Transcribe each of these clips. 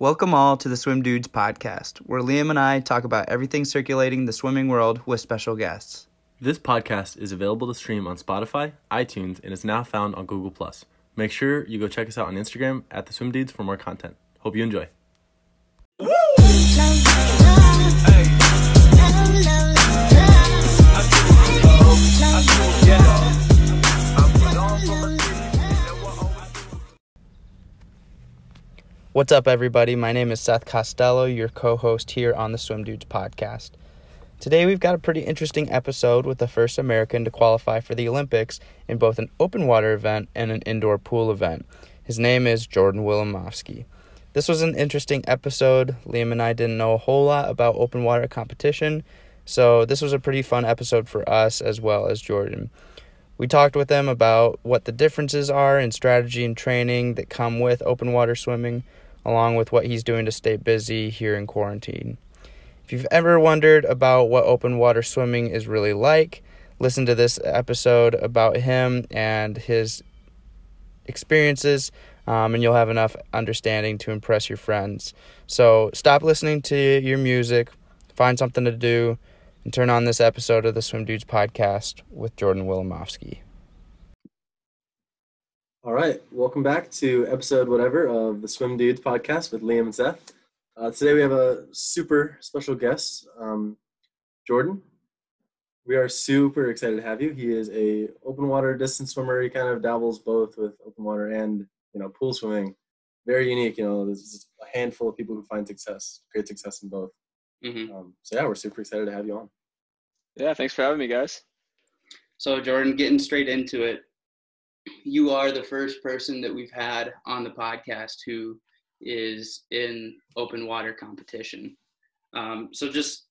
Welcome all to the Swim Dudes podcast, where Liam and I talk about everything circulating the swimming world with special guests. This podcast is available to stream on Spotify, iTunes, and is now found on Google Plus. Make sure you go check us out on Instagram at the Swim Dudes for more content. Hope you enjoy. What's up, everybody? My name is Seth Costello, your co host here on the Swim Dudes podcast. Today, we've got a pretty interesting episode with the first American to qualify for the Olympics in both an open water event and an indoor pool event. His name is Jordan Wilimovsky. This was an interesting episode. Liam and I didn't know a whole lot about open water competition, so this was a pretty fun episode for us as well as Jordan. We talked with them about what the differences are in strategy and training that come with open water swimming, along with what he's doing to stay busy here in quarantine. If you've ever wondered about what open water swimming is really like, listen to this episode about him and his experiences, um, and you'll have enough understanding to impress your friends. So stop listening to your music, find something to do, and turn on this episode of the Swim Dudes podcast with Jordan Wilimovsky. All right, welcome back to episode whatever of the Swim Dudes podcast with Liam and Seth. Uh, today we have a super special guest, um, Jordan. We are super excited to have you. He is a open water distance swimmer. He kind of dabbles both with open water and you know pool swimming. Very unique. You know, there's a handful of people who find success, great success in both. Mm-hmm. Um, so yeah, we're super excited to have you on. Yeah, thanks for having me, guys. So, Jordan, getting straight into it, you are the first person that we've had on the podcast who is in open water competition. Um, so, just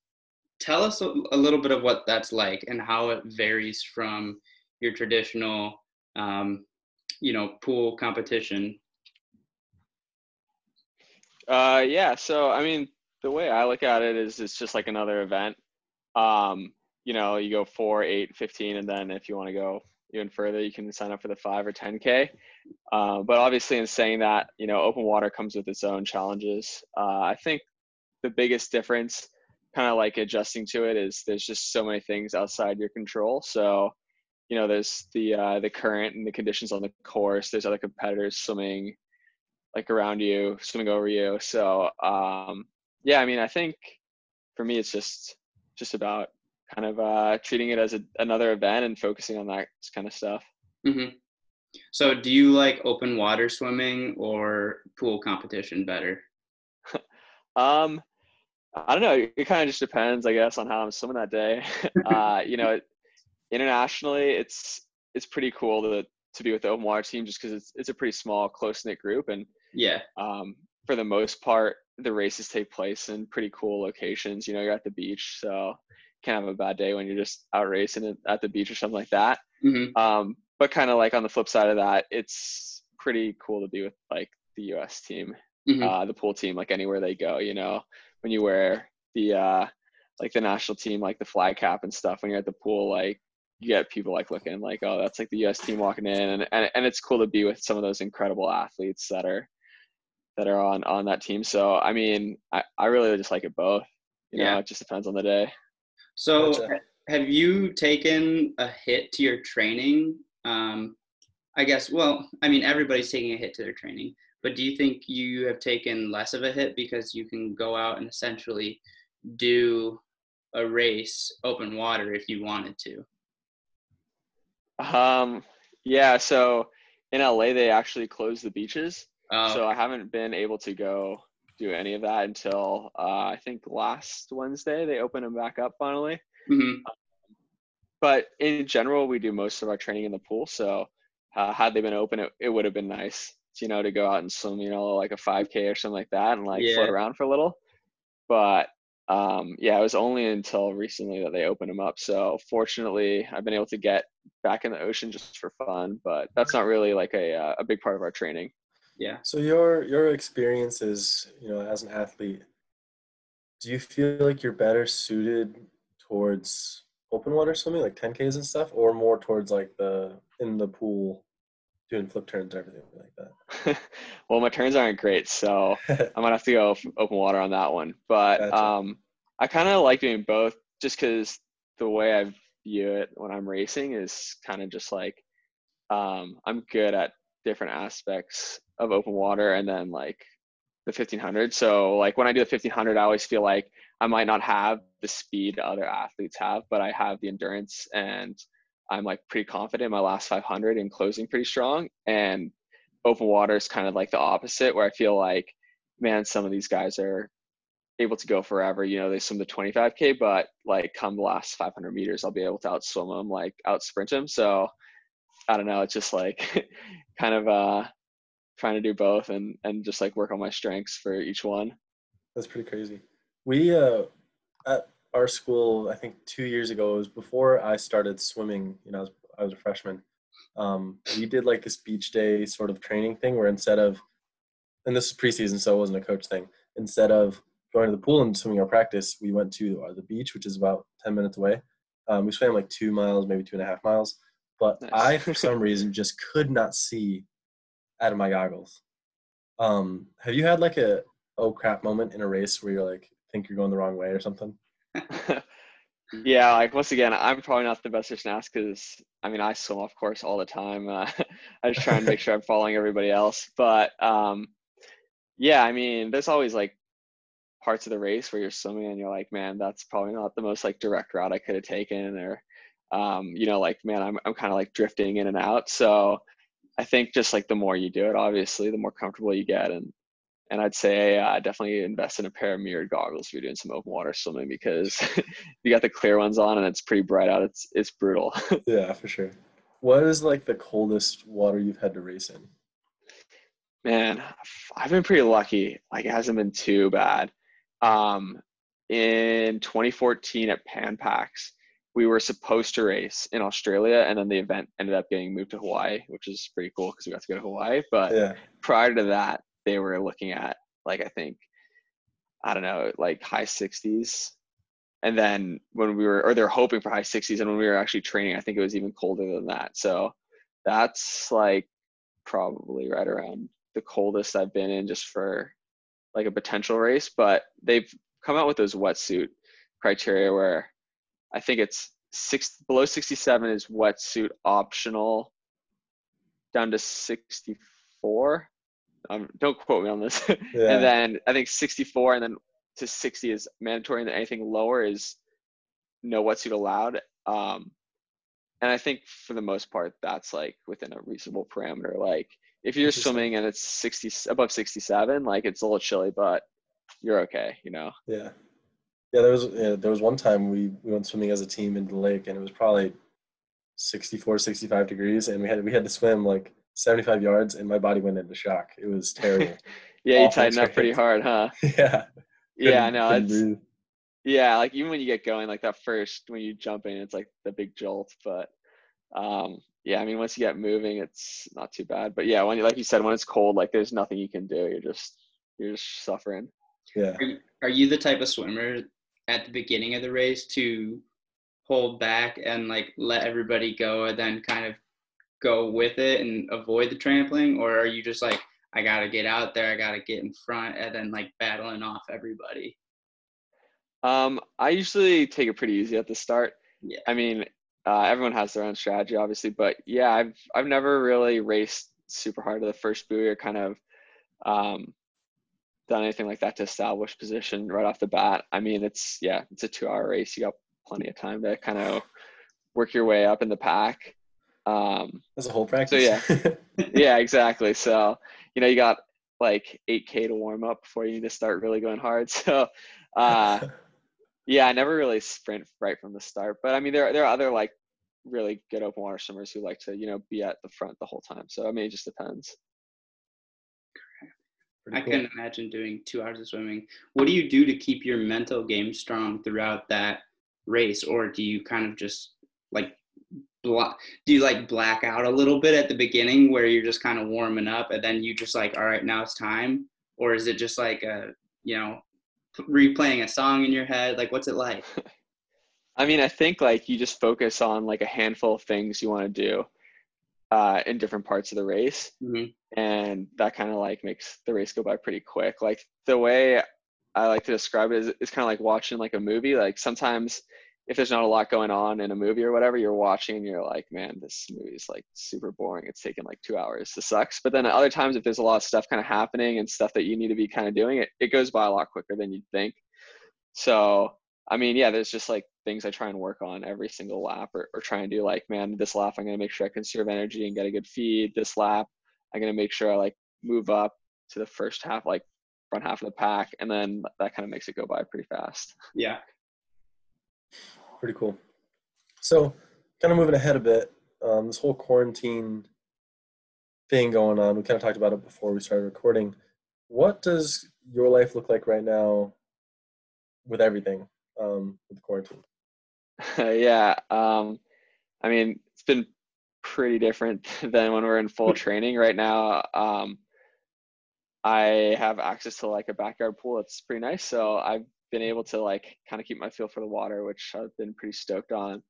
tell us a, a, little bit of what that's like and how it varies from your traditional, um, you know, pool competition. Uh, yeah. So, I mean, the way I look at it is it's just like another event. Um, you know, you go four, eight, 15, and then if you want to go even further, you can sign up for the five or 10K. Uh, but obviously, in saying that, you know, open water comes with its own challenges. Uh, I think the biggest difference, kind of like adjusting to it, is there's just so many things outside your control. So, you know, there's the uh, the current and the conditions on the course. There's other competitors swimming like around you, swimming over you. So, um, yeah, I mean, I think for me, it's just just about kind of uh, treating it as a, another event and focusing on that kind of stuff. Mm-hmm. So, do you like open water swimming or pool competition better? um, I don't know. It kind of just depends, I guess, on how I'm swimming that day. uh, you know, it, internationally, it's it's pretty cool to to be with the open water team just because it's it's a pretty small, close knit group, and yeah, um, for the most part, the races take place in pretty cool locations. You know, you're at the beach, so can't have a bad day when you're just out racing at the beach or something like that. Mm-hmm. Um, but kind of like on the flip side of that, it's pretty cool to be with like the U.S. team, mm-hmm. uh, the pool team, like anywhere they go. You know, when you wear the uh, like the national team, like the flag cap and stuff, when you're at the pool, like you get people like looking like, oh, that's like the U.S. team walking in, and and and it's cool to be with some of those incredible athletes that are that are on on that team. So I mean, I I really just like it both. You Yeah. know, it just depends on the day. So, Gotcha. have you taken a hit to your training? Um, I guess. Well, I mean, everybody's taking a hit to their training, but do you think you have taken less of a hit because you can go out and essentially do a race open water if you wanted to? Um, yeah. So in LA, they actually closed the beaches, Uh, so I haven't been able to go do any of that until uh, I think last Wednesday they opened them back up finally. mhm. But in general, we do most of our training in the pool. So uh, had they been open, it, it would have been nice, you know, to go out and swim, you know, like a 5K or something like that, and like float around for a little. But um, yeah, it was only until recently that they opened them up. So fortunately, I've been able to get back in the ocean just for fun. But that's not really like a uh, a big part of our training. Yeah. So your your experience is, you know, as an athlete, do you feel like you're better suited towards open water swimming, like 10Ks and stuff, or more towards like the in the pool doing flip turns and everything like that? well, my turns aren't great, so I might have to go open water on that one. But Gotcha. um, I kind of like doing both, just because the way I view it when I'm racing is kind of just like um, I'm good at different aspects of open water, and then like the 1500. So like when I do the 1500, I always feel like I might not have the speed other athletes have, but I have the endurance and I'm like pretty confident in my last 500 and closing pretty strong. And open water is kind of like the opposite, where I feel like, man, some of these guys are able to go forever. You know, they swim the 25k, but like come the last 500 meters, I'll be able to outswim them, like out sprint them. So I don't know. It's just like kind of uh, trying to do both and and just like work on my strengths for each one. That's pretty crazy. We uh, at our school, I think two years ago, it was before I started swimming. You know, I was, I was a freshman. Um, we did like this beach day sort of training thing where instead of, and this is preseason, so it wasn't a coach thing. Instead of going to the pool and swimming our practice, we went to the beach, which is about ten minutes away. Um, we swam like two miles, maybe two and a half miles. But Nice. I, for some reason, just could not see out of my goggles. Um, have you had like a oh crap moment in a race where you're like think you're going the wrong way or something? yeah, like once again, I'm probably not the best person to ask because I mean I swim off course all the time. Uh, I just try and make sure I'm following everybody else. But um, yeah, I mean, there's always like parts of the race where you're swimming and you're like, man, that's probably not the most like direct route I could have taken, or um, you know, like man, I'm I'm kind of like drifting in and out. So I think just like the more you do it, obviously, the more comfortable you get, and and I'd say uh, definitely invest in a pair of mirrored goggles if you're doing some open water swimming because you got the clear ones on and it's pretty bright out. It's it's brutal. Yeah, for sure. What is like the coldest water you've had to race in? Man, I've been pretty lucky. Like it hasn't been too bad. Um, in 2014 at Pan Pacs, we were supposed to race in Australia, and then the event ended up getting moved to Hawaii, which is pretty cool because we got to go to Hawaii. But Yeah, prior to that, they were looking at like I think I don't know, like high 60s. And then when we were, or they're hoping for high 60s, and when we were actually training, I think it was even colder than that. So that's like probably right around the coldest I've been in just for like a potential race. But they've come out with those wetsuit criteria where I think it's six below 67 is wetsuit optional, down to 64 um, don't quote me on this. Yeah. and then I think 64 and then to 60 is mandatory, and then anything lower is no wetsuit allowed. Um, and I think for the most part, that's like within a reasonable parameter. Like if you're swimming and it's 60 above 67, like it's a little chilly, but you're okay, you know. yeah, yeah. There was yeah, there was one time we we went swimming as a team into the lake, and it was probably 64, 65 degrees, and we had we had to swim like 75 yards, and my body went into shock. It was terrible. Yeah, you Awful tighten up pretty hard, huh? yeah. Yeah, couldn't- no, couldn't it's breathe. yeah, like even when you get going, like that first when you jump in, it's like the big jolt. But um, yeah, I mean, once you get moving, it's not too bad. But yeah, when you like you said, when it's cold, like there's nothing you can do. You're just you're just suffering. yeah. Are you, are you the type of swimmer at the beginning of the race to hold back and like let everybody go and then kind of go with it and avoid the trampling, or are you just like I gotta get out there, I gotta get in front, and then like battling off everybody? Um, I usually take it pretty easy at the start. Yeah. I mean, uh, everyone has their own strategy, obviously, but yeah, I've I've never really raced super hard to the first buoy or kind of um, done anything like that to establish position right off the bat. I mean, it's yeah, it's a two-hour race. You got plenty of time to kind of work your way up in the pack. Um, That's a whole practice. So yeah. yeah, exactly. So, you know, you got like 8K to warm up before you need to start really going hard. So, uh, yeah, I never really sprint right from the start. But I mean, there, there are other like really good open water swimmers who like to, you know, be at the front the whole time. So, I mean, it just depends. Pretty I cool. couldn't imagine doing two hours of swimming. What do you do to keep your mental game strong throughout that race, or do you kind of just like block? Do you like black out a little bit at the beginning where you're just kind of warming up, and then you just like, all right, now it's time, or is it just like a you know replaying a song in your head? Like, what's it like? I mean, I think like you just focus on like a handful of things you want to do. Uh, in different parts of the race, Mhm. and that kind of like makes the race go by pretty quick. Like the way I like to describe it is, it's kind of like watching like a movie. Like sometimes if there's not a lot going on in a movie or whatever, you're watching and you're like, man, this movie is like super boring. It's taken like two hours. This sucks. But then at other times, if there's a lot of stuff kind of happening and stuff that you need to be kind of doing, it, it goes by a lot quicker than you'd think. So, I mean, yeah, there's just like things I try and work on every single lap or, or try and do like, man, this lap, I'm going to make sure I conserve energy and get a good feed. This lap, I'm going to make sure I like move up to the first half, like front half of the pack. And then that kind of makes it go by pretty fast. Yeah. Pretty cool. So, kind of moving ahead a bit, um, this whole quarantine thing going on, we kind of talked about it before we started recording. What does your life look like right now with everything um, with quarantine? yeah. Um, I mean, it's been pretty different than when we're in full training right now. Um, I have access to like a backyard pool. It's pretty nice. So I've been able to like kind of keep my feel for the water, which I've been pretty stoked on.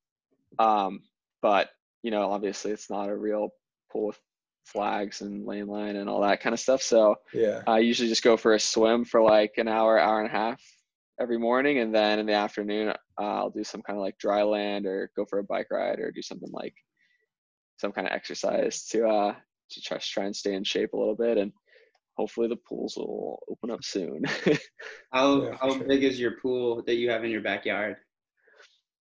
Um, but you know, obviously it's not a real pool with flags and lane line and all that kind of stuff. So Yeah. I usually just go for a swim for like an hour, hour and a half every morning, and then in the afternoon uh, I'll do some kind of like dry land or go for a bike ride or do something like some kind of exercise to uh to try try and stay in shape a little bit and hopefully the pools will open up soon. How Yeah, how sure. big is your pool that you have in your backyard?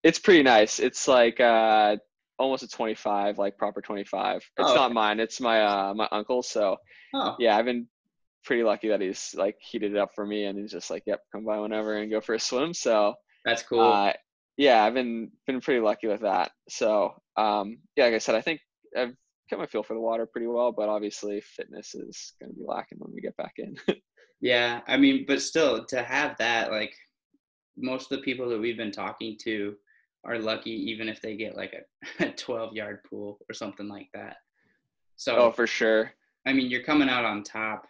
it's pretty nice. It's like uh almost a 25, like proper 25. It's Oh, not okay. mine. It's my uh my uncle's. So Oh, yeah, I've been pretty lucky that he's like heated it up for me and he's just like, yep, come by whenever and go for a swim. So that's cool. uh, yeah, I've been been pretty lucky with that. So um, yeah, like I said, I think I've got my feel for the water pretty well, but obviously fitness is going to be lacking when we get back in. Yeah, I mean, but still, to have that, like, most of the people that we've been talking to are lucky, even if they get like a, a 12 yard pool or something like that. So, oh, for sure. I mean, you're coming out on top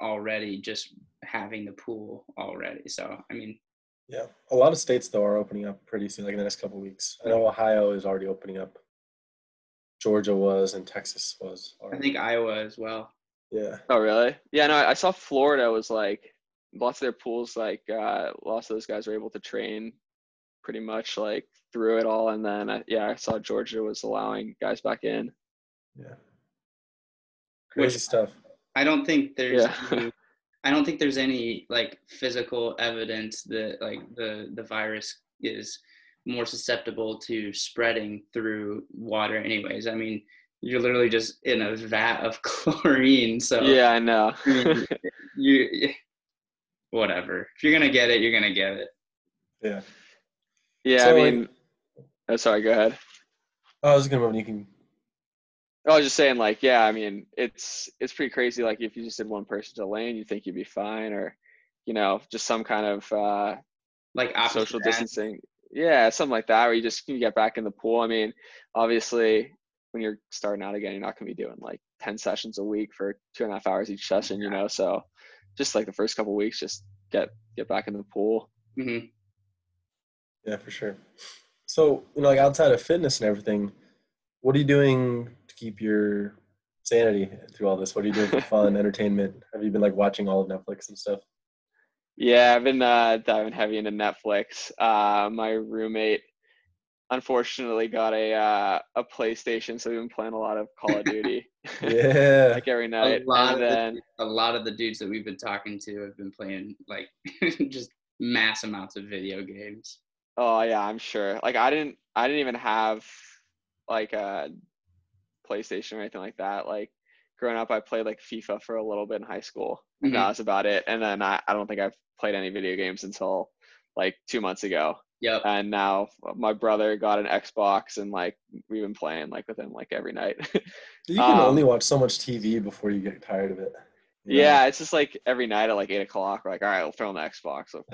already just having the pool already. So, I mean, Yeah. A lot of states, though, are opening up pretty soon, like in the next couple of weeks. I know Ohio is already opening up. Georgia was and Texas was. I think Iowa as well. Yeah. Oh, really? Yeah, no, I I saw Florida was like lots of their pools, like uh, lots of those guys were able to train pretty much like through it all. And then uh, yeah, I saw Georgia was allowing guys back in. Yeah. Crazy stuff. I don't think there's Yeah. any, I don't think there's any like physical evidence that like the the virus is more susceptible to spreading through water anyways. I mean, you're literally just in a vat of chlorine, so Yeah, I know. I you whatever. If you're going to get it, you're going to get it. Yeah. yeah, So, I like- mean, oh, sorry, go ahead. Oh, I was gonna move. You can. I was just saying, like, yeah, I mean, it's it's pretty crazy. Like, if you just did one person to lane, you think you'd be fine, or, you know, just some kind of uh, Like social ends. distancing. Yeah, something like that, where you just can get back in the pool. I mean, obviously, when you're starting out again, you're not going to be doing like 10 sessions a week for two and a half hours each session, you know? So just like the first couple weeks, just get, get back in the pool. Mhm. Yeah, for sure. So, you know, like outside of fitness and everything, what are you doing to keep your sanity through all this? What are you doing for fun, entertainment? Have you been like watching all of Netflix and stuff? Yeah, I've been uh, diving heavy into Netflix. Uh, my roommate unfortunately got a uh, a PlayStation, so we've been playing a lot of Call of Duty Yeah. like every A night. lot, And of then the, a lot of the dudes that we've been talking to have been playing like just mass amounts of video games. Oh yeah, I'm sure. Like I didn't I didn't even have like a PlayStation or anything like that. Like growing up I played like FIFA for a little bit in high school. And Mhm. that was about it. And then I, I don't think I've played any video games until like two months ago. Yep. And now my brother got an Xbox and like we've been playing like with him like every night. You can Um, only watch so much TV before you get tired of it. You know? yeah, it's just like every night at like eight o'clock, we're like, all right, we'll throw on the Xbox. We'll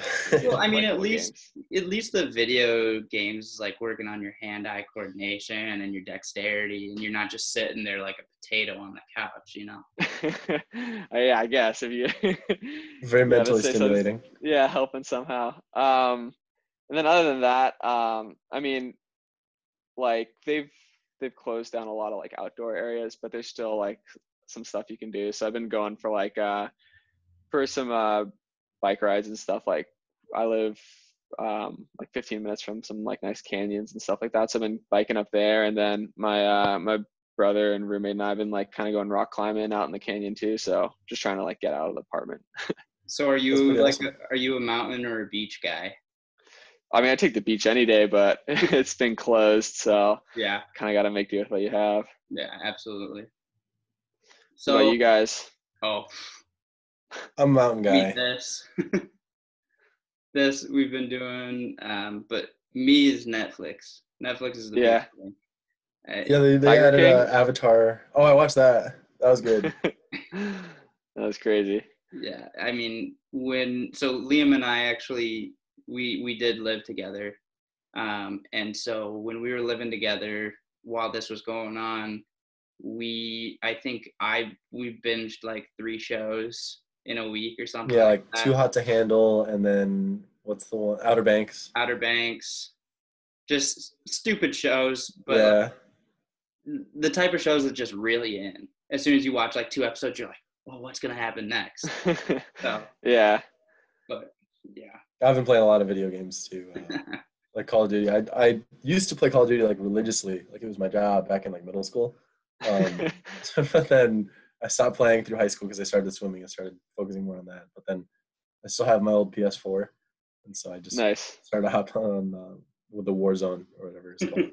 Well, I mean, at least games. at least the video games is like working on your hand-eye coordination and your dexterity, and you're not just sitting there like a potato on the couch, you know. Yeah, I guess if you Very mentally let's so. stimulating. yeah helping somehow um and then other than that um i mean like they've they've closed down a lot of like outdoor areas, but there's still like some stuff you can do. So I've been going for like uh for some uh bike rides and stuff. Like I live um like 15 minutes from some like nice canyons and stuff like that. So I've been biking up there, and then my uh my brother and roommate and I've been like kind of going rock climbing out in the canyon too. So just trying to like get out of the apartment. So are you like awesome. a, are you a mountain or a beach guy? I mean, I take the beach any day, but it's been closed, so Yeah, kind of got to make do with what you have. yeah, absolutely. So, So about you guys? oh, I'm a mountain meet guy. this. this we've been doing, um, but me is Netflix. Netflix is the big Yeah. thing. Uh, Yeah, they, they Tiger added King? uh, Avatar. Oh, I watched that. That was good. that was crazy. yeah i mean when so liam and i actually we we did live together um and so when we were living together while this was going on we i think i we binged like three shows in a week or something yeah, like that. Too Hot to Handle, and then what's the one? Outer Banks. outer banks just stupid shows but yeah, the type of shows that just really in as soon as you watch like two episodes you're like well what's gonna happen next so yeah. but yeah I've been playing a lot of video games too, uh, like Call of Duty. I I used to play Call of Duty like religiously, like it was my job back in like middle school. Um, but then I stopped playing through high school because I started swimming. I started focusing more on that. But then I still have my old PS4, and so I just nice. started to hop on uh, with the Warzone or whatever it's called.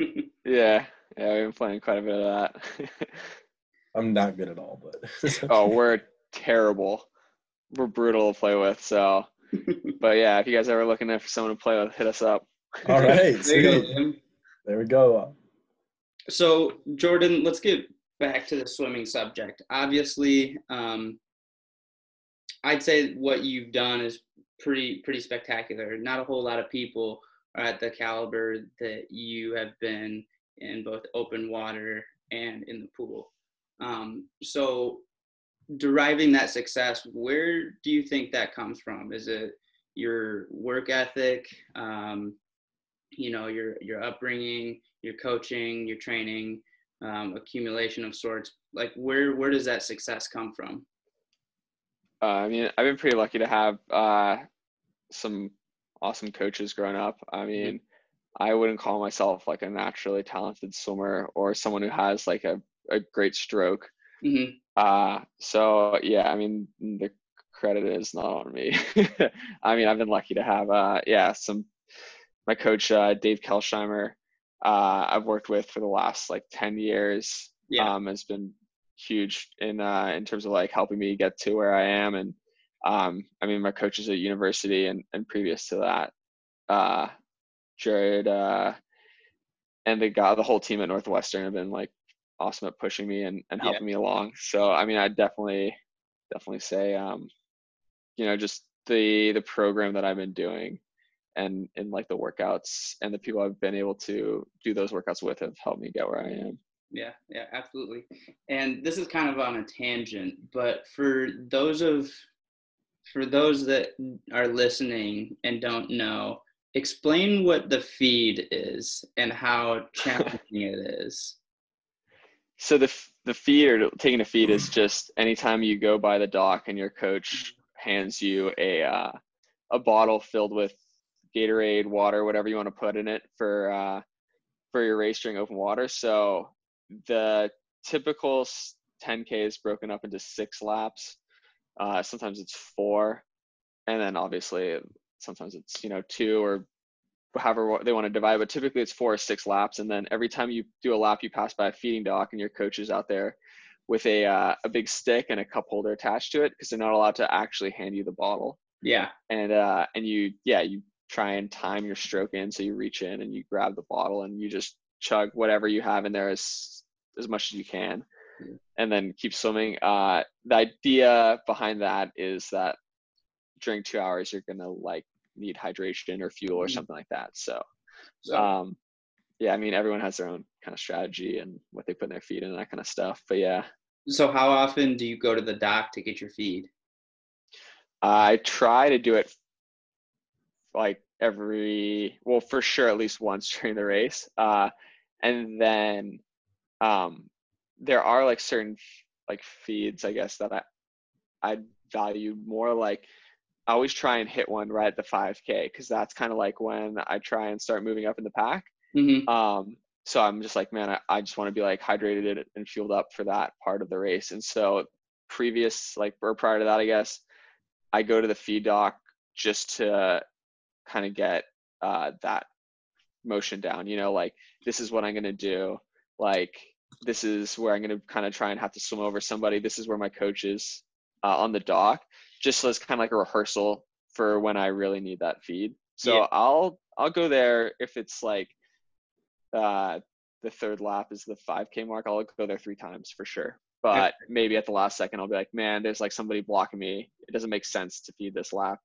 Yeah. Yeah, we've been playing quite a bit of that. I'm not good at all, but oh, we're terrible. We're brutal to play with. So, but yeah, if you guys ever looking for someone to play with, hit us up. all right. there you go There we go. So, Jordan, let's get back to the swimming subject. Obviously, um, I'd say what you've done is pretty pretty spectacular. Not a whole lot of people are at the caliber that you have been in both open water and in the pool. Um, so, deriving that success, where do you think that comes from? Is it your work ethic? Um, you know, your your upbringing, your coaching, your training, um, accumulation of sorts. Like, where where does that success come from? Uh, I mean, I've been pretty lucky to have uh, some awesome coaches growing up. I mean, I wouldn't call myself like a naturally talented swimmer or someone who has like a, a great stroke. hmm Uh, so yeah, I mean, the credit is not on me. I mean, I've been lucky to have, uh, yeah, some, my coach, uh, Dave Kelsheimer, uh, I've worked with for the last like 10 years, Yeah. um, has been huge in, uh, in terms of like helping me get to where I am. And, um, I mean, my coaches at university and, and previous to that, uh, Jared, uh, and the guy, the whole team at Northwestern have been like awesome at pushing me and, and Yeah. helping me along. So, I mean, I definitely, definitely say, um, you know, just the, the program that I've been doing and, and like the workouts and the people I've been able to do those workouts with have helped me get where I am. Yeah, yeah, absolutely. And this is kind of on a tangent, but for those of for those that are listening and don't know, explain what the feed is and how challenging it is. So the the feed or taking a feed is just anytime you go by the dock and your coach hands you a uh, a bottle filled with Gatorade, water, whatever you want to put in it for uh, for your race during open water. So the typical 10k is broken up into six laps. Uh, sometimes it's four, and then obviously sometimes it's you know two or however they want to divide. But typically it's four or six laps, and then every time you do a lap, you pass by a feeding dock, and your coach is out there with a uh, a big stick and a cup holder attached to it because they're not allowed to actually hand you the bottle Yeah, and uh and you yeah you try and time your stroke in so you reach in and you grab the bottle and you just chug whatever you have in there as as much as you can Yeah. and then keep swimming uh the idea behind that is that during two hours you're gonna like need hydration or fuel or Mhm. something like that so so um yeah i mean everyone has their own kind of strategy and what they put in their feed and that kind of stuff but yeah so how often do you go to the dock to get your feed? I try to do it like every well for sure at least once during the race uh and then um, there are like certain like feeds, I guess, that I I value more. Like I always try and hit one right at the 5K because that's kind of like when I try and start moving up in the pack. Mhm. Um, so I'm just like, man, I, I just want to be like hydrated and fueled up for that part of the race. And so previous, like, or prior to that, I guess, I go to the feed dock just to kind of get uh, that motion down. You know, like this is what I'm gonna do. Like this is where I'm gonna kind of try and have to swim over somebody. This is where my coach is uh, on the dock, just as kind of like a rehearsal for when I really need that feed. So Yeah. I'll I'll go there if it's like uh, the third lap is the 5K mark. I'll go there three times for sure. But maybe at the last second, I'll be like, man, there's like somebody blocking me. It doesn't make sense to feed this lap.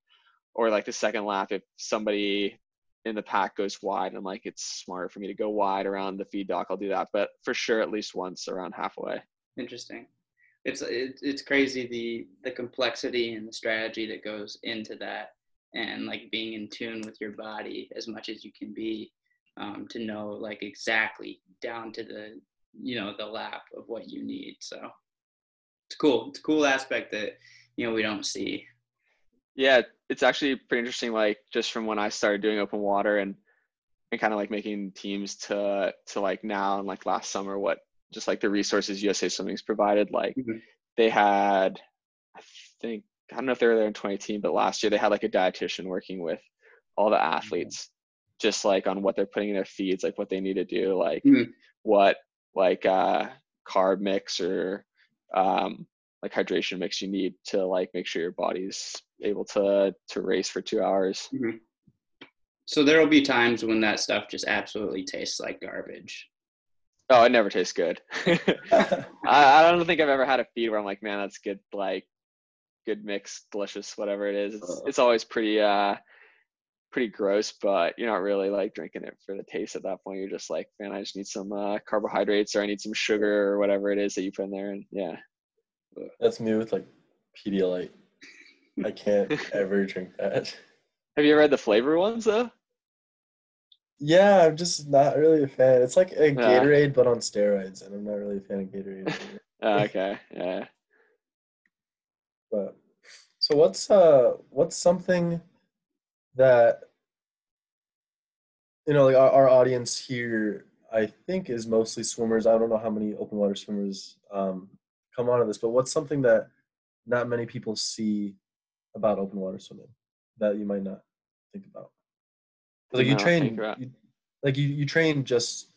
Or like the second lap, if somebody in the pack goes wide, I'm like, it's smart for me to go wide around the feed dock. I'll do that. But for sure, at least once around halfway. Interesting. It's it, it's crazy the the complexity and the strategy that goes into that, and like being in tune with your body as much as you can be, um, to know like exactly down to the you know the lap of what you need. So it's cool. It's a cool aspect that you know we don't see. Yeah, it's actually pretty interesting. Like just from when I started doing open water and and kind of like making teams to to like now and like last summer, what just like the resources USA Swimming's provided. Like Mhm. they had, I think I don't know if they were there in 2018, but last year they had like a dietitian working with all the athletes, just like on what they're putting in their feeds, like what they need to do, like Mhm. what like uh carb mix or um like hydration mix you need to like make sure your body's able to to race for two hours. So there will be times when that stuff just absolutely tastes like garbage. Oh, it never tastes good. I, I don't think I've ever had a feed where I'm like, man, that's good, like good mix, delicious, whatever it is. It's Uh. it's always pretty uh pretty gross, but you're not really like drinking it for the taste at that point. You're just like, man, I just need some uh, carbohydrates or I need some sugar or whatever it is that you put in there, and yeah. That's me with like Pedialyte. I can't ever drink that. Have you ever had the flavor ones though? Yeah, I'm just not really a fan. It's like a. Gatorade but on steroids, and I'm not really a fan of Gatorade. Uh, okay, yeah. But so what's uh what's something that you know like our, our audience here I think is mostly swimmers. I don't know how many open water swimmers um come onto this, but what's something that not many people see about open water swimming that you might not think about? Like you train you, like you, you train just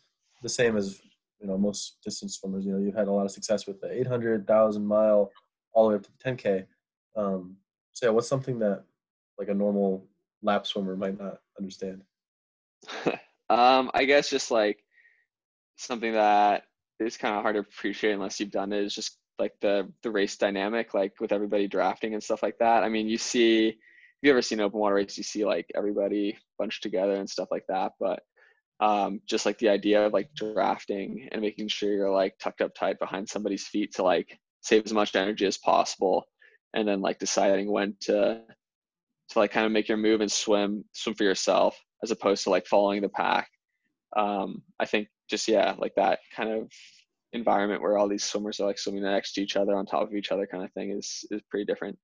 the same as you know most distance swimmers. You know you've had a lot of success with the 800,000 mile all the way up to the 10k. Um, so yeah, what's something that like a normal lap swimmer might not understand? um, I guess just like something that is kind of hard to appreciate unless you've done it is just like the the race dynamic, like with everybody drafting and stuff like that. I mean, you see, if you ever seen open water race, you see like everybody bunched together and stuff like that. But um, just like the idea of like drafting and making sure you're like tucked up tight behind somebody's feet to like save as much energy as possible, and then like deciding when to to like kind of make your move and swim swim for yourself as opposed to like following the pack um i think just yeah like that kind of environment where all these swimmers are like swimming next to each other on top of each other kind of thing is is pretty different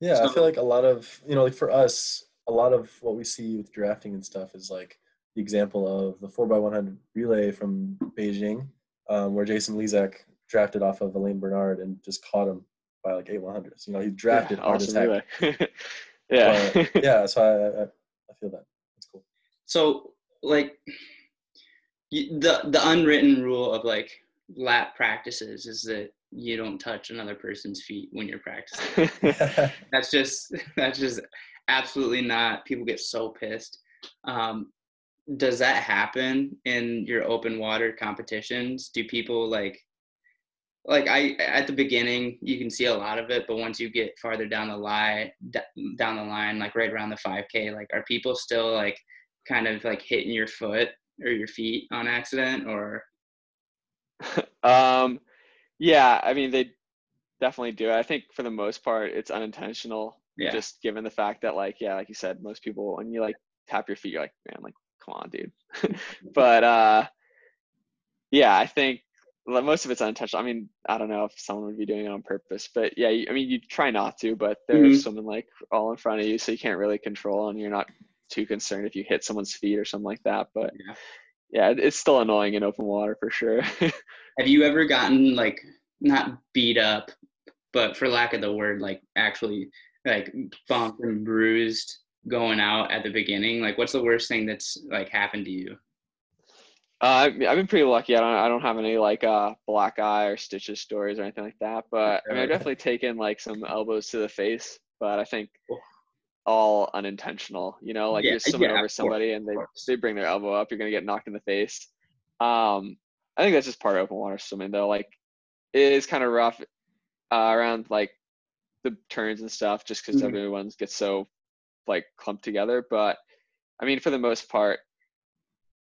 Yeah, I feel like a lot of you know, like for us, a lot of what we see with drafting and stuff is like the example of the four x one hundred relay from Beijing, um, where Jason Lezak drafted off of Alain Bernard and just caught him by like eight one hundreds. You know, he drafted yeah, hard as awesome heck. relay. yeah But, yeah, so I, I I feel that. That's cool. so like you, the the unwritten rule of like lap practices is that you don't touch another person's feet when you're practicing. That's just that's just absolutely not people get so pissed. Um does that happen in your open water competitions? Do people like like i at the beginning you can see a lot of it but once you get farther down the line down the line like right around the 5k like are people still like kind of like hitting your foot or your feet on accident or um yeah i mean they definitely do i think for the most part it's unintentional yeah just given the fact that like yeah like you said most people when you like tap your feet you're like man like come on dude but uh yeah, I think most of it's unintentional. I mean, I don't know if someone would be doing it on purpose, but yeah, I mean, you try not to, but there's Mhm. someone like all in front of you, so you can't really control, and you're not too concerned if you hit someone's feet or something like that. But Yeah. yeah, it's still annoying in open water for sure. Have you ever gotten like not beat up, but for lack of the word, like actually like bumped and bruised going out at the beginning? Like, what's the worst thing that's like happened to you? Uh, I've been pretty lucky. I don't I don't have any like uh black eye or stitches stories or anything like that. But I mean, I've definitely taken like some elbows to the face, but I think. All unintentional. You know, like Yeah, you're swimming yeah, of over course, somebody and they they bring their elbow up, you're gonna get knocked in the face. Um, I think that's just part of open water swimming though. Like it is kind of rough uh, around like the turns and stuff, just because Mhm. everyone's gets so like clumped together. But I mean, for the most part,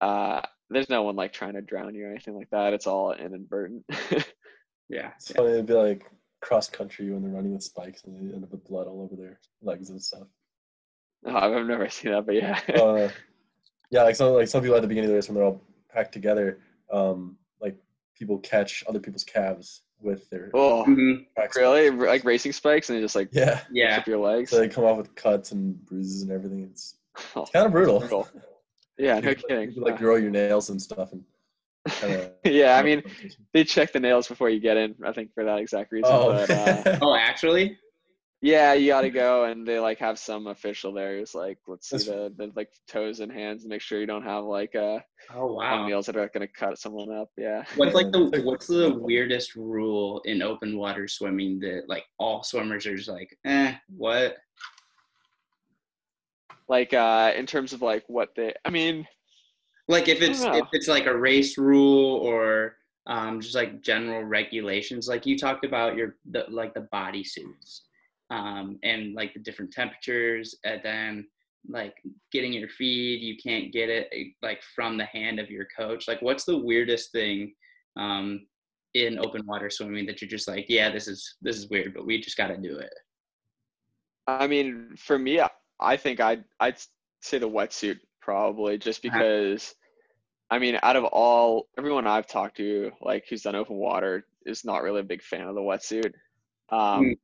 uh, there's no one like trying to drown you or anything like that. It's all inadvertent. Yeah. It's funny. It'd be like cross country when they're running with spikes and they end up with blood all over their legs and stuff. Oh, I've never seen that, but yeah. uh, yeah, like some like some people at the beginning of the race when they're all packed together, um, like people catch other people's calves with their oh, Mhm. tracks. really? Like racing spikes and they just like Yeah, Yeah. up your legs? so they come off with cuts and bruises and everything. It's Oh, kind of brutal. brutal. yeah, no You could, kidding. You could, like grow your nails and stuff and. Kinda, yeah, I mean, they check the nails before you get in. I think for that exact reason. oh, But uh, Oh, actually? Yeah, you got to go, and they like have some official there who's like, let's see the, the like toes and hands, and make sure you don't have like uh Oh, wow. nails that are gonna cut someone up. Yeah. What's like the what's the weirdest rule in open water swimming that like all swimmers are just like, eh, what? Like uh in terms of like what they, I mean, Like if it's if it's like a race rule or um, just like general regulations, like you talked about your the, like the body suits um, and like the different temperatures, and then like getting your feed, you can't get it eh, like from the hand of your coach. Like, what's the weirdest thing um, in open water swimming that you're just like, yeah, this is this is weird, but we just got to do it. I mean, for me, I- think I'd I'd say the wetsuit probably just Uh-huh. because, I mean, out of all everyone I've talked to, like who's done open water, is not really a big fan of the wetsuit. Um, Mm.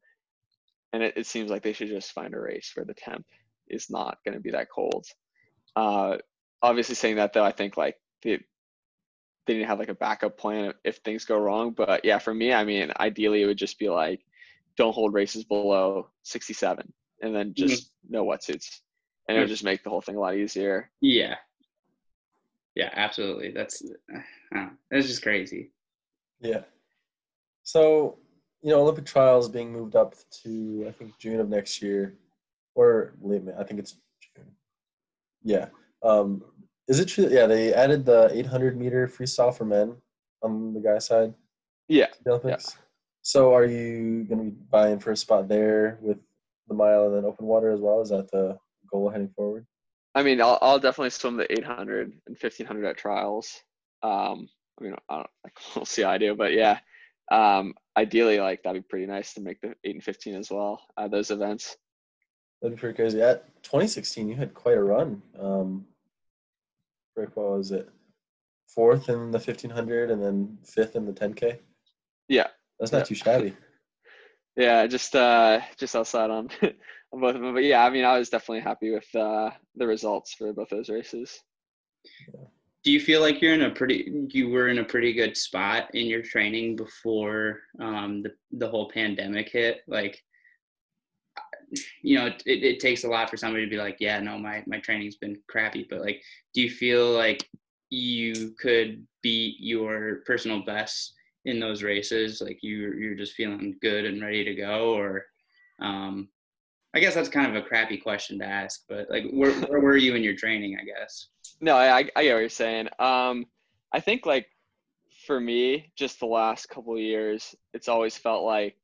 And it, it seems like they should just find a race where the temp is not going to be that cold. Uh, obviously, saying that though, I think like they they need to have like a backup plan if things go wrong. But yeah, for me, I mean, ideally it would just be like, don't hold races below 67, and then just no wetsuits, and it would Mm. just make the whole thing a lot easier. Yeah. Yeah, absolutely. That's uh, that's just crazy. Yeah. So, you know, Olympic trials being moved up to I think June of next year, or late May. I think it's June. Yeah. Um, is it true? Yeah, they added the 800 meter freestyle for men on the guy side. Yeah. Olympics. So, are you going to be buying for a spot there with the mile and then open water as well? Is that the goal heading forward? I mean, I'll, I'll definitely swim the 800 and 1500 at trials. Um, I mean, I don't, we'll see how I do, but yeah, um, ideally, like that'd be pretty nice to make the 8 and 15 as well at those events. That'd be pretty crazy. At 2016, you had quite a run. Um, Rick, what was it? Fourth in the 1500 and then fifth in the 10K. Yeah. That's not Yeah. too shabby. Yeah, just uh, just outside on on both of them. But yeah, I mean, I was definitely happy with uh, the results for both those races. Do you feel like you're in a pretty you were in a pretty good spot in your training before um, the the whole pandemic hit? Like, you know, it, it takes a lot for somebody to be like, yeah, no, my my training's been crappy. But like, do you feel like you could beat your personal best in those races? Like you you're just feeling good and ready to go, or um, I guess that's kind of a crappy question to ask. But like, where where were you in your training? I guess. No, I, I get what you're saying. Um, I think like for me, just the last couple of years, it's always felt like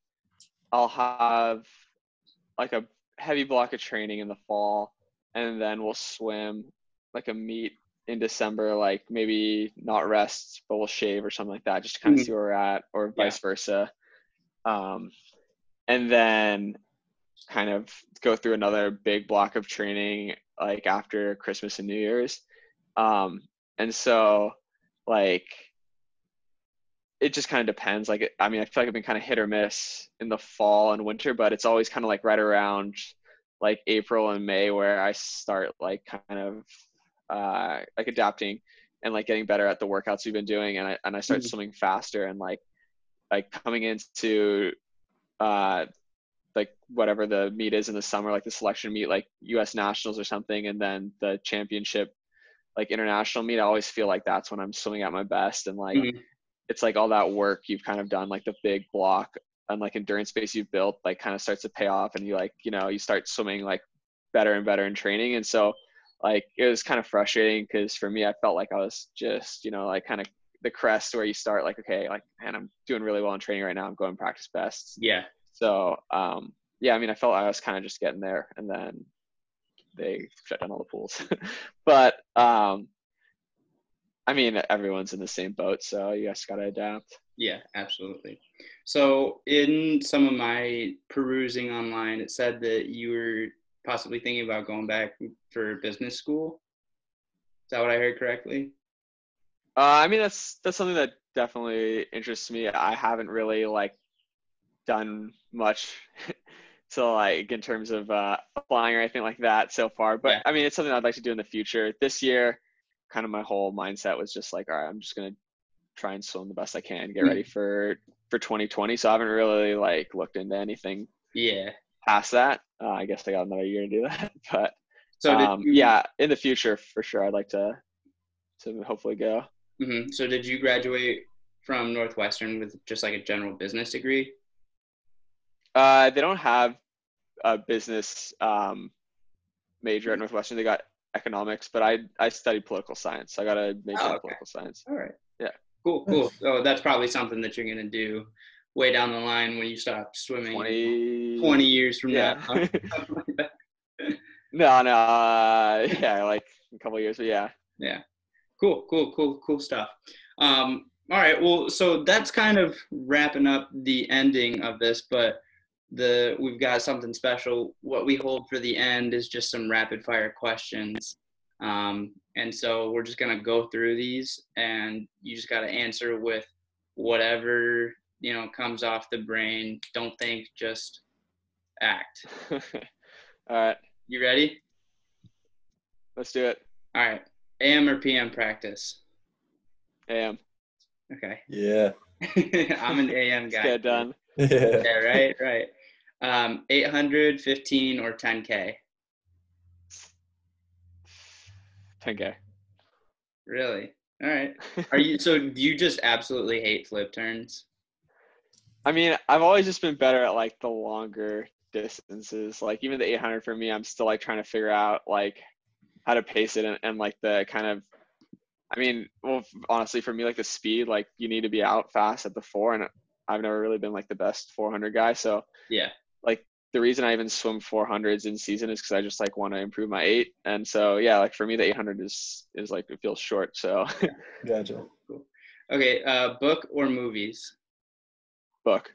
I'll have like a heavy block of training in the fall, and then we'll swim like a meet in December, like maybe not rest, but we'll shave or something like that, just to kind of Mhm. see where we're at, or Yeah. vice versa. Um, and then kind of go through another big block of training like after Christmas and New Year's. Um, and so like it just kind of depends. Like, I mean, I feel like I've been kind of hit or miss in the fall and winter, but it's always kind of like right around like April and May where I start like kind of uh, like adapting and like getting better at the workouts we've been doing, and I and I start Mhm. swimming faster and like like coming into uh like whatever the meet is in the summer, like the selection meet, like U.S. nationals or something, and then the championship, like international meet. I always feel like that's when I'm swimming at my best, and like Mhm. it's like all that work you've kind of done, like the big block and like endurance base you've built, like kind of starts to pay off, and you like you know you start swimming like better and better in training, and so like it was kind of frustrating because for me I felt like I was just you know like kind of the crest where you start like okay like man I'm doing really well in training right now I'm going practice best Yeah. So um, yeah, I mean, I felt I was kind of just getting there, and then they shut down all the pools. but um, I mean, everyone's in the same boat, so you guys gotta adapt. Yeah, absolutely. So, in some of my perusing online, it said that you were possibly thinking about going back for business school. Is that what I heard correctly? Uh, I mean, that's that's something that definitely interests me. I haven't really like done much to like in terms of uh, applying or anything like that so far. But Yeah. I mean, it's something I'd like to do in the future. This year, kind of my whole mindset was just like, all right, I'm just gonna try and swim the best I can, get Mm. ready for for 2020. So I haven't really like looked into anything Yeah. past that. Uh, I guess I got another year to do that, but So um, you, yeah, in the future for sure, I'd like to to hopefully go. hmm So did you graduate from Northwestern with just like a general business degree? Uh, they don't have a business um, major at Northwestern. They got economics, but I I studied political science. So I got a major Oh, in political science. All right. Yeah. Cool. Cool. So that's probably something that you're gonna do way down the line when you stop swimming. 20, 20 years from Yeah. now. Something like that. no, no, uh, yeah, like a couple years, but yeah. Yeah. Cool, cool, cool, cool stuff. Um, all right. Well, so that's kind of wrapping up the ending of this, but the we've got something special. What we hold for the end is just some rapid fire questions. Um, and so we're just gonna go through these and you just gotta answer with whatever, you know, comes off the brain. Don't think, just act. All right, You ready? let's do it. All right. AM or PM practice? AM, Okay. Yeah. I'm an AM guy. get done. Yeah. Yeah, right, right. Um, 800, 15, or 10K? 10k. Really? All right. Are you so? Do you just absolutely hate flip turns? I mean, I've always just been better at like the longer distances. Like even the 800 for me, I'm still like trying to figure out like how to pace it and, and like the kind of. I mean, well, honestly, for me, like the speed, like you need to be out fast at the four, and I've never really been like the best 400 guy. So Yeah. Like the reason I even swim 400s in season is because I just like want to improve my eight, and so yeah, like for me, the 800 is is like it feels short. So Gotcha. Okay. Uh, book or movies? book.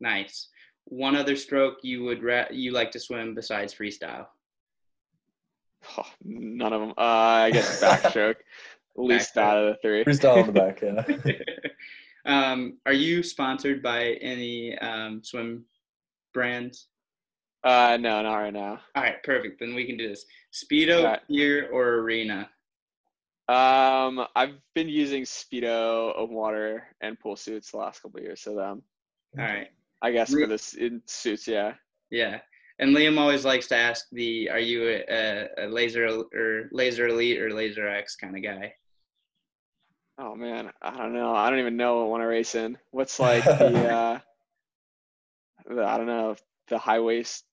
Nice. One other stroke you would ra- you like to swim besides freestyle? Oh, none of them. Uh, I guess backstroke. Least Backstroke. bad of the three. Freestyle on the back, yeah. um, are you sponsored by any um, swim brands? Uh, no, not right now. All right, perfect. Then we can do this. Speedo, Right. or arena? Um, I've been using Speedo, open water, and pool suits the last couple of years. So um, All right. I guess for this in suits, yeah. Yeah. And Liam always likes to ask the, are you a, a, laser or laser elite or laser X kind of guy? Oh man, I don't know. I don't even know what one to race in. What's like the uh, the, I don't know the high waist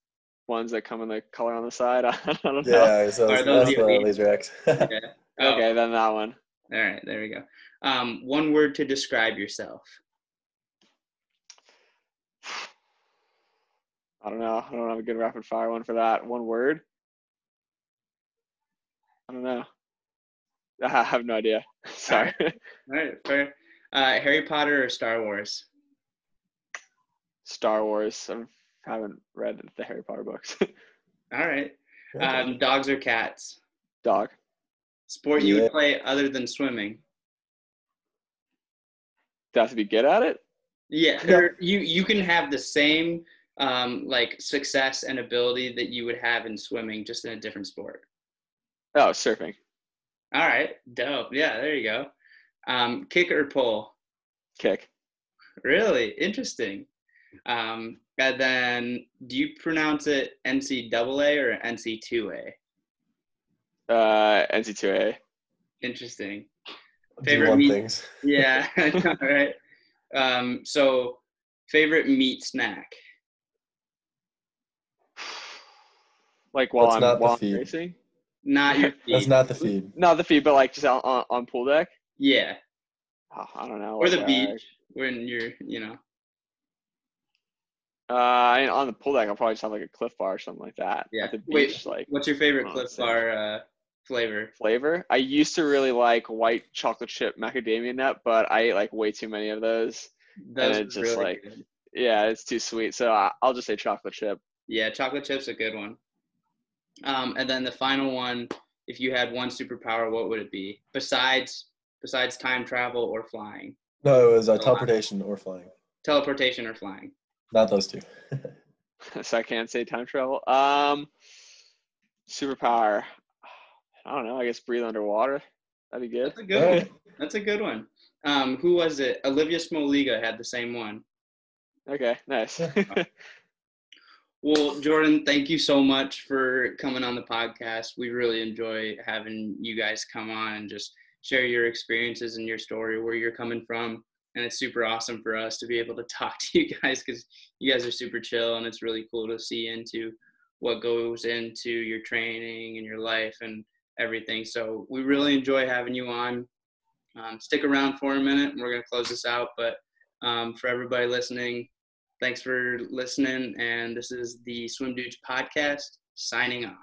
ones that come in the color on the side. I don't know. Yeah, so Are that's, those that's the the elite? laser X. Yeah. Oh, Okay, then that one. All right. There we go. Um, one word to describe yourself. I don't know. I don't have a good rapid fire one for that. One word. I don't know. I have no idea. Sorry. All right. Fair. Uh, Harry Potter or Star Wars? Star Wars. I haven't read the Harry Potter books. All right. Um, dogs or cats? Dog. Sport you Yeah. would play other than swimming? Do I have to be good at it? Yeah, Yeah. you you can have the same um, like success and ability that you would have in swimming, just in a different sport. Oh, surfing. All right, dope. Yeah, there you go. Um, kick or pull? Kick. Really interesting. Um, and then, do you pronounce it NCAA or NC2A? Uh, NC2A. Interesting. Favorite one meat- things. Yeah, I know, right. Um, so, favorite meat snack? Like while That's I'm not the while I'm feed. racing. Not your feed. That's not the feed. Not the feed, but like just on, on, on pool deck. Yeah, Oh, I don't know. or the uh, beach when you're, you know. Uh, I mean, on the pool deck, I'll probably just have like a Clif Bar or something like that. Yeah. At the Wait, like What's your favorite Clif. Bar uh, flavor? flavor. I used to really like white chocolate chip macadamia nut, but I ate like way too many of those. Those it's just really like- good. Yeah, it's too sweet. So I, I'll just say chocolate chip. Yeah, chocolate chip's a good one. Um, and then the final one, if you had one superpower, what would it be? Besides besides time travel or flying, No, it was uh, teleportation or flying. teleportation or flying. Not those two. so I can't say time travel. Um, superpower. I don't know. I guess breathe underwater. That'd be good. That's a good one. That's a good one. Um, who was it? Olivia Smoliga had the same one. Okay, nice. Well, Jordan, thank you so much for coming on the podcast. We really enjoy having you guys come on and just share your experiences and your story, where you're coming from. And it's super awesome for us to be able to talk to you guys because you guys are super chill and it's really cool to see into what goes into your training and your life and everything. So we really enjoy having you on. Um, stick around for a minute and we're going to close this out. But um, for everybody listening, thanks for listening. And this is the Swim Dudes podcast signing off.